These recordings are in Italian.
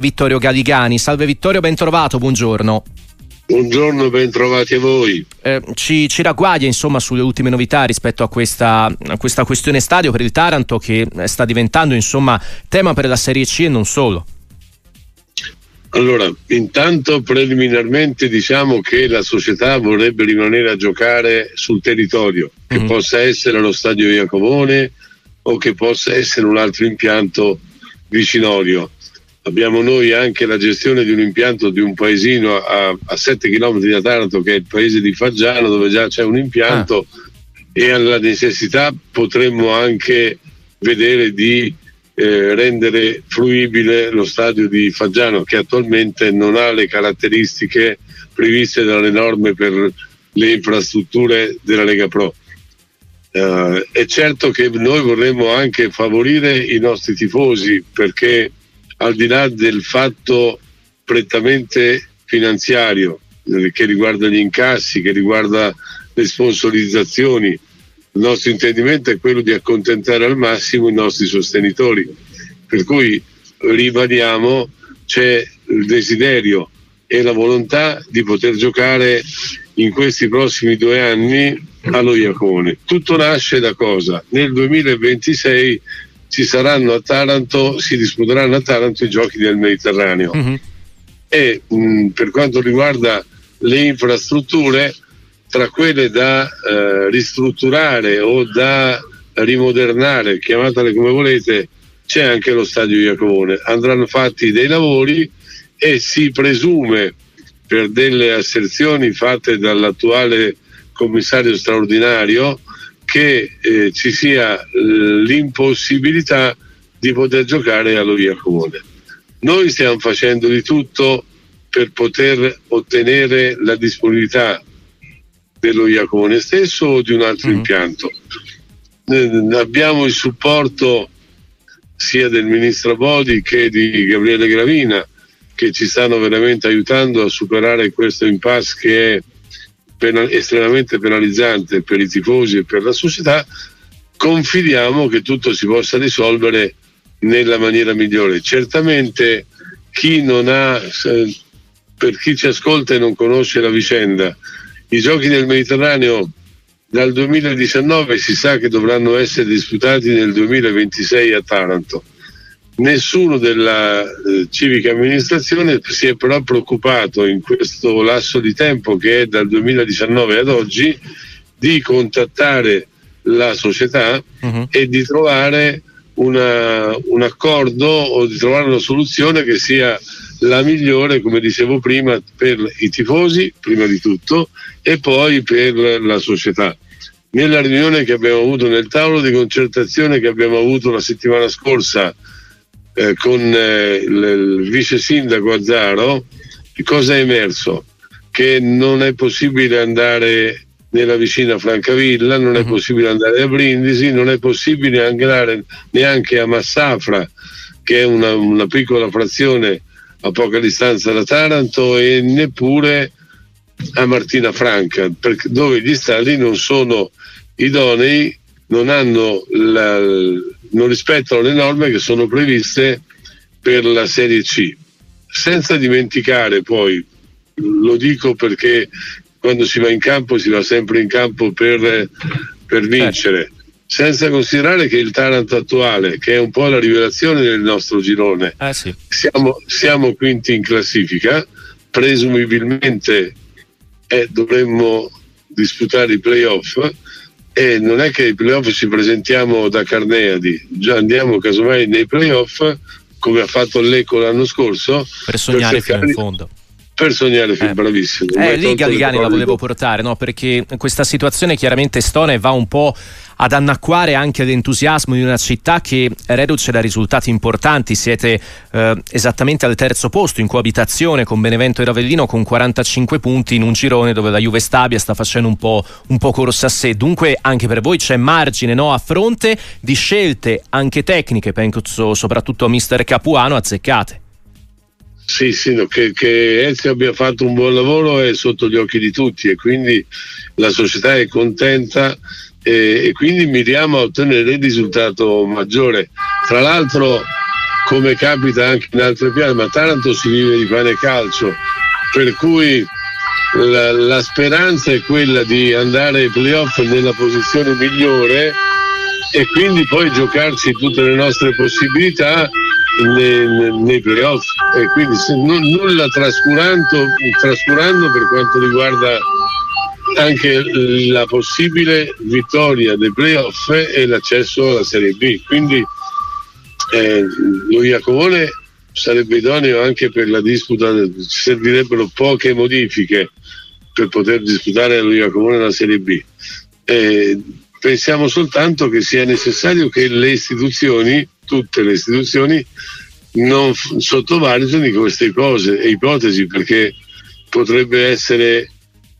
Vittorio Galigani. Salve Vittorio, ben trovato, buongiorno. Buongiorno, ben trovati a voi. Eh, ci, ci, ragguaglia insomma sulle ultime novità rispetto a questa, a questa, questione stadio per il Taranto che sta diventando insomma tema per la Serie C e non solo. Allora, intanto preliminarmente diciamo che la società vorrebbe rimanere a giocare sul territorio, che mm-hmm. possa essere lo stadio Iacomone o che possa essere un altro impianto vicinorio abbiamo noi anche la gestione di un impianto di un paesino a, a 7 km da Taranto che è il paese di Faggiano dove già c'è un impianto ah. e alla necessità potremmo anche vedere di eh, rendere fruibile lo stadio di Faggiano che attualmente non ha le caratteristiche previste dalle norme per le infrastrutture della Lega Pro. Uh, è certo che noi vorremmo anche favorire i nostri tifosi perché al di là del fatto prettamente finanziario che riguarda gli incassi, che riguarda le sponsorizzazioni, il nostro intendimento è quello di accontentare al massimo i nostri sostenitori. Per cui ribadiamo c'è il desiderio e la volontà di poter giocare in questi prossimi due anni allo Iacone. Tutto nasce da cosa? Nel 2026 ci saranno a Taranto, si disputeranno a Taranto i giochi del Mediterraneo. Mm-hmm. E mh, per quanto riguarda le infrastrutture, tra quelle da eh, ristrutturare o da rimodernare, chiamatele come volete, c'è anche lo stadio Iacomone. Andranno fatti dei lavori e si presume per delle asserzioni fatte dall'attuale commissario straordinario che eh, ci sia eh, l'impossibilità di poter giocare allo Via Comune. Noi stiamo facendo di tutto per poter ottenere la disponibilità dello Iacomone stesso o di un altro mm. impianto. Eh, abbiamo il supporto sia del ministro Bodi che di Gabriele Gravina che ci stanno veramente aiutando a superare questo impasse che è penal- estremamente penalizzante per i tifosi e per la società, confidiamo che tutto si possa risolvere nella maniera migliore. Certamente chi non ha, per chi ci ascolta e non conosce la vicenda, i giochi del Mediterraneo dal 2019 si sa che dovranno essere disputati nel 2026 a Taranto Nessuno della eh, civica amministrazione si è però preoccupato in questo lasso di tempo che è dal 2019 ad oggi di contattare la società uh-huh. e di trovare una, un accordo o di trovare una soluzione che sia la migliore, come dicevo prima, per i tifosi, prima di tutto, e poi per la società. Nella riunione che abbiamo avuto nel tavolo di concertazione che abbiamo avuto la settimana scorsa eh, con eh, il, il vice sindaco Azzaro, cosa è emerso? Che non è possibile andare nella vicina Francavilla, non è uh-huh. possibile andare a Brindisi, non è possibile andare neanche a Massafra, che è una, una piccola frazione a poca distanza da Taranto, e neppure a Martina Franca, dove gli stadi non sono idonei, non hanno la, non rispettano le norme che sono previste per la Serie C. Senza dimenticare poi, lo dico perché quando si va in campo si va sempre in campo per, per vincere, senza considerare che il Taranto attuale, che è un po' la rivelazione del nostro girone, eh sì. siamo, siamo, quinti in classifica, presumibilmente eh, dovremmo disputare i playoff e non è che ai playoff ci presentiamo da Carneadi, già andiamo casomai nei playoff come ha fatto l'Eco l'anno scorso per sognare per fino in fondo per sognare eh. bravissimo. Eh, lì Galligani la volevo portare, no? perché questa situazione chiaramente stona e va un po' ad annacquare anche l'entusiasmo di una città che reduce da risultati importanti. Siete eh, esattamente al terzo posto in coabitazione con Benevento e Ravellino con 45 punti in un girone dove la Juve Stabia sta facendo un po', un po corsa a sé. Dunque anche per voi c'è margine no? a fronte di scelte anche tecniche, penso soprattutto a mister Capuano, azzeccate. Sì, sì, no, che, che Ezio abbia fatto un buon lavoro è sotto gli occhi di tutti e quindi la società è contenta e, e quindi miriamo a ottenere il risultato maggiore. Tra l'altro come capita anche in altre piazze, ma Taranto si vive di pane e calcio, per cui la, la, speranza è quella di andare ai playoff nella posizione migliore e quindi poi giocarci tutte le nostre possibilità nei, nei playoff e quindi non, nulla trascurando, trascurando per quanto riguarda anche la possibile vittoria dei playoff e l'accesso alla Serie B. Quindi eh, lo Iacovone sarebbe idoneo anche per la disputa, servirebbero poche modifiche per poter disputare lo Iacovone la Serie B. Eh, pensiamo soltanto che sia necessario che le istituzioni, tutte le istituzioni, non sottovalutino queste cose e ipotesi perché potrebbe essere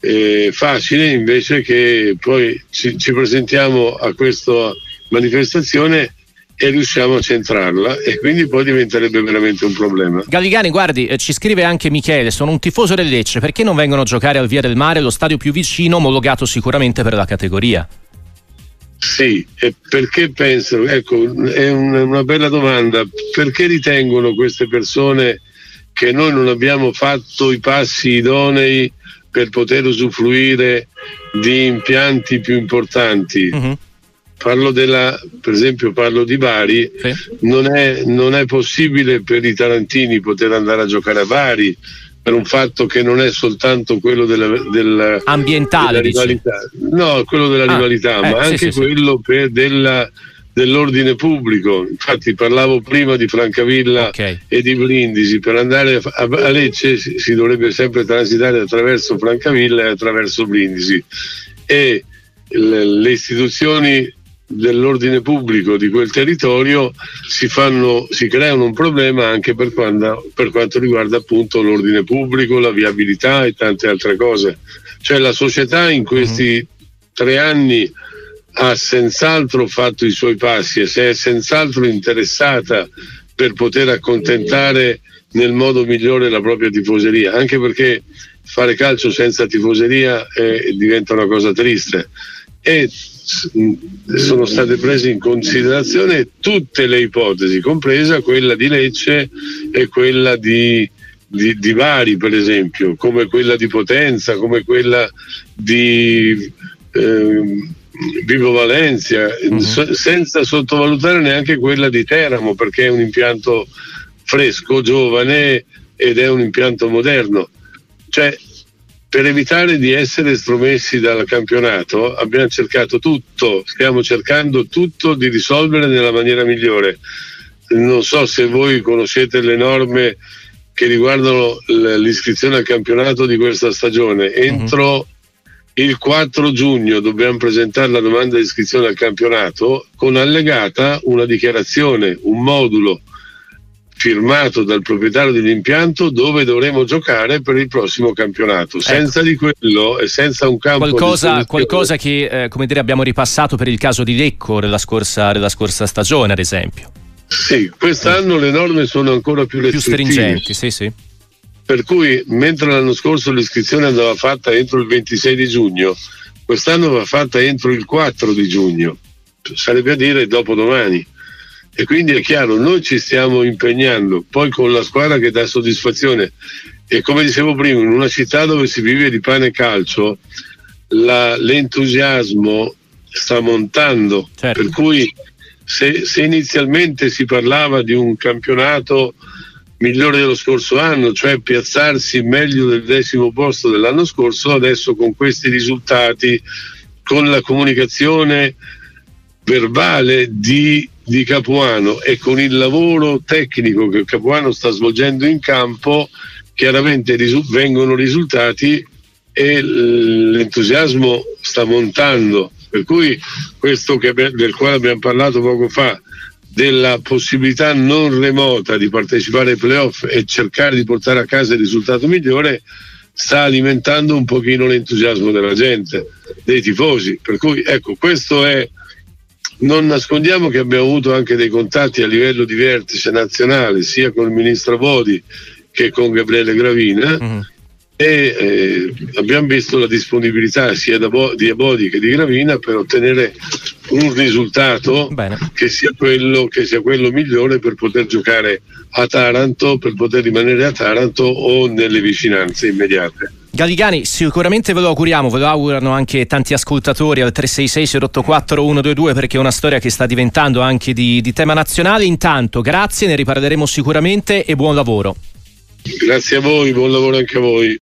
eh, facile invece che poi ci, ci presentiamo a questa manifestazione e riusciamo a centrarla e quindi poi diventerebbe veramente un problema. Galligani, guardi, eh, ci scrive anche Michele, sono un tifoso del Lecce, perché non vengono a giocare al Via del Mare, lo stadio più vicino, omologato sicuramente per la categoria? Sì, e perché pensano, ecco, è una, una bella domanda, perché ritengono queste persone che noi non abbiamo fatto i passi idonei per poter usufruire di impianti più importanti? Uh-huh parlo della, per esempio parlo di Bari, sì. non, è, non, è, possibile per i tarantini poter andare a giocare a Bari per un fatto che non è soltanto quello della, della ambientale della rivalità, no, quello della ah, rivalità, eh, ma sì, anche sì, quello per della, dell'ordine pubblico. Infatti parlavo prima di Francavilla okay. e di Brindisi, per andare a, a Lecce si, si, dovrebbe sempre transitare attraverso Francavilla e attraverso Brindisi. E le, le istituzioni dell'ordine pubblico di quel territorio si, fanno, si creano un problema anche per, quando, per quanto riguarda appunto l'ordine pubblico, la viabilità e tante altre cose. Cioè la società in questi mm. tre anni ha senz'altro fatto i suoi passi e si è senz'altro interessata per poter accontentare nel modo migliore la propria tifoseria, anche perché fare calcio senza tifoseria eh, diventa una cosa triste. E sono state prese in considerazione tutte le ipotesi, compresa quella di Lecce e quella di, di, di Bari, per esempio, come quella di Potenza, come quella di eh, Vivo Valencia, uh-huh. so, senza sottovalutare neanche quella di Teramo, perché è un impianto fresco, giovane ed è un impianto moderno. Cioè, per evitare di essere estromessi dal campionato abbiamo cercato tutto, stiamo cercando tutto di risolvere nella maniera migliore. Non so se voi conoscete le norme che riguardano l'iscrizione al campionato di questa stagione. Mhm. Entro uh-huh. il 4 giugno dobbiamo presentare la domanda di iscrizione al campionato con allegata una dichiarazione, un modulo firmato dal proprietario dell'impianto dove dovremo giocare per il prossimo campionato. Ecco. Senza di quello e senza un campo qualcosa, qualcosa che eh, come dire, abbiamo ripassato per il caso di Lecco della scorsa, della scorsa stagione, ad esempio. Sì, quest'anno eh. le norme sono ancora più restrittive. Più stringenti, sì, sì. Per cui mentre l'anno scorso l'iscrizione andava fatta entro il 26 di giugno, quest'anno va fatta entro il 4 di giugno, sarebbe a dire dopo domani e quindi è chiaro, noi ci stiamo impegnando poi con la squadra che dà soddisfazione e come dicevo prima, in una città dove si vive di pane e calcio, la, l'entusiasmo sta montando, certo. per cui se, se, inizialmente si parlava di un campionato migliore dello scorso anno, cioè piazzarsi meglio del decimo posto dell'anno scorso, adesso con questi risultati, con la comunicazione verbale di di Capuano e con il lavoro tecnico che Capuano sta svolgendo in campo, chiaramente risu- vengono risultati e l'entusiasmo sta montando. Per cui questo che, del quale abbiamo parlato poco fa, della possibilità non remota di partecipare ai playoff e cercare di portare a casa il risultato migliore, sta alimentando un pochino l'entusiasmo della gente, dei tifosi. Per cui ecco, questo è non nascondiamo che abbiamo avuto anche dei contatti a livello di vertice nazionale, sia con il ministro Bodi che con Gabriele Gravina. Uh-huh. e eh, abbiamo visto la disponibilità sia Bo- di Abodi che di Gravina per ottenere un risultato che sia, quello, che sia quello migliore per poter giocare a Taranto, per poter rimanere a Taranto o nelle vicinanze immediate. Galligani, sicuramente ve lo auguriamo, ve lo augurano anche tanti ascoltatori al 366 084 122 perché è una storia che sta diventando anche di, di tema nazionale. Intanto, grazie, ne riparleremo sicuramente e buon lavoro. Grazie a voi, buon lavoro anche a voi.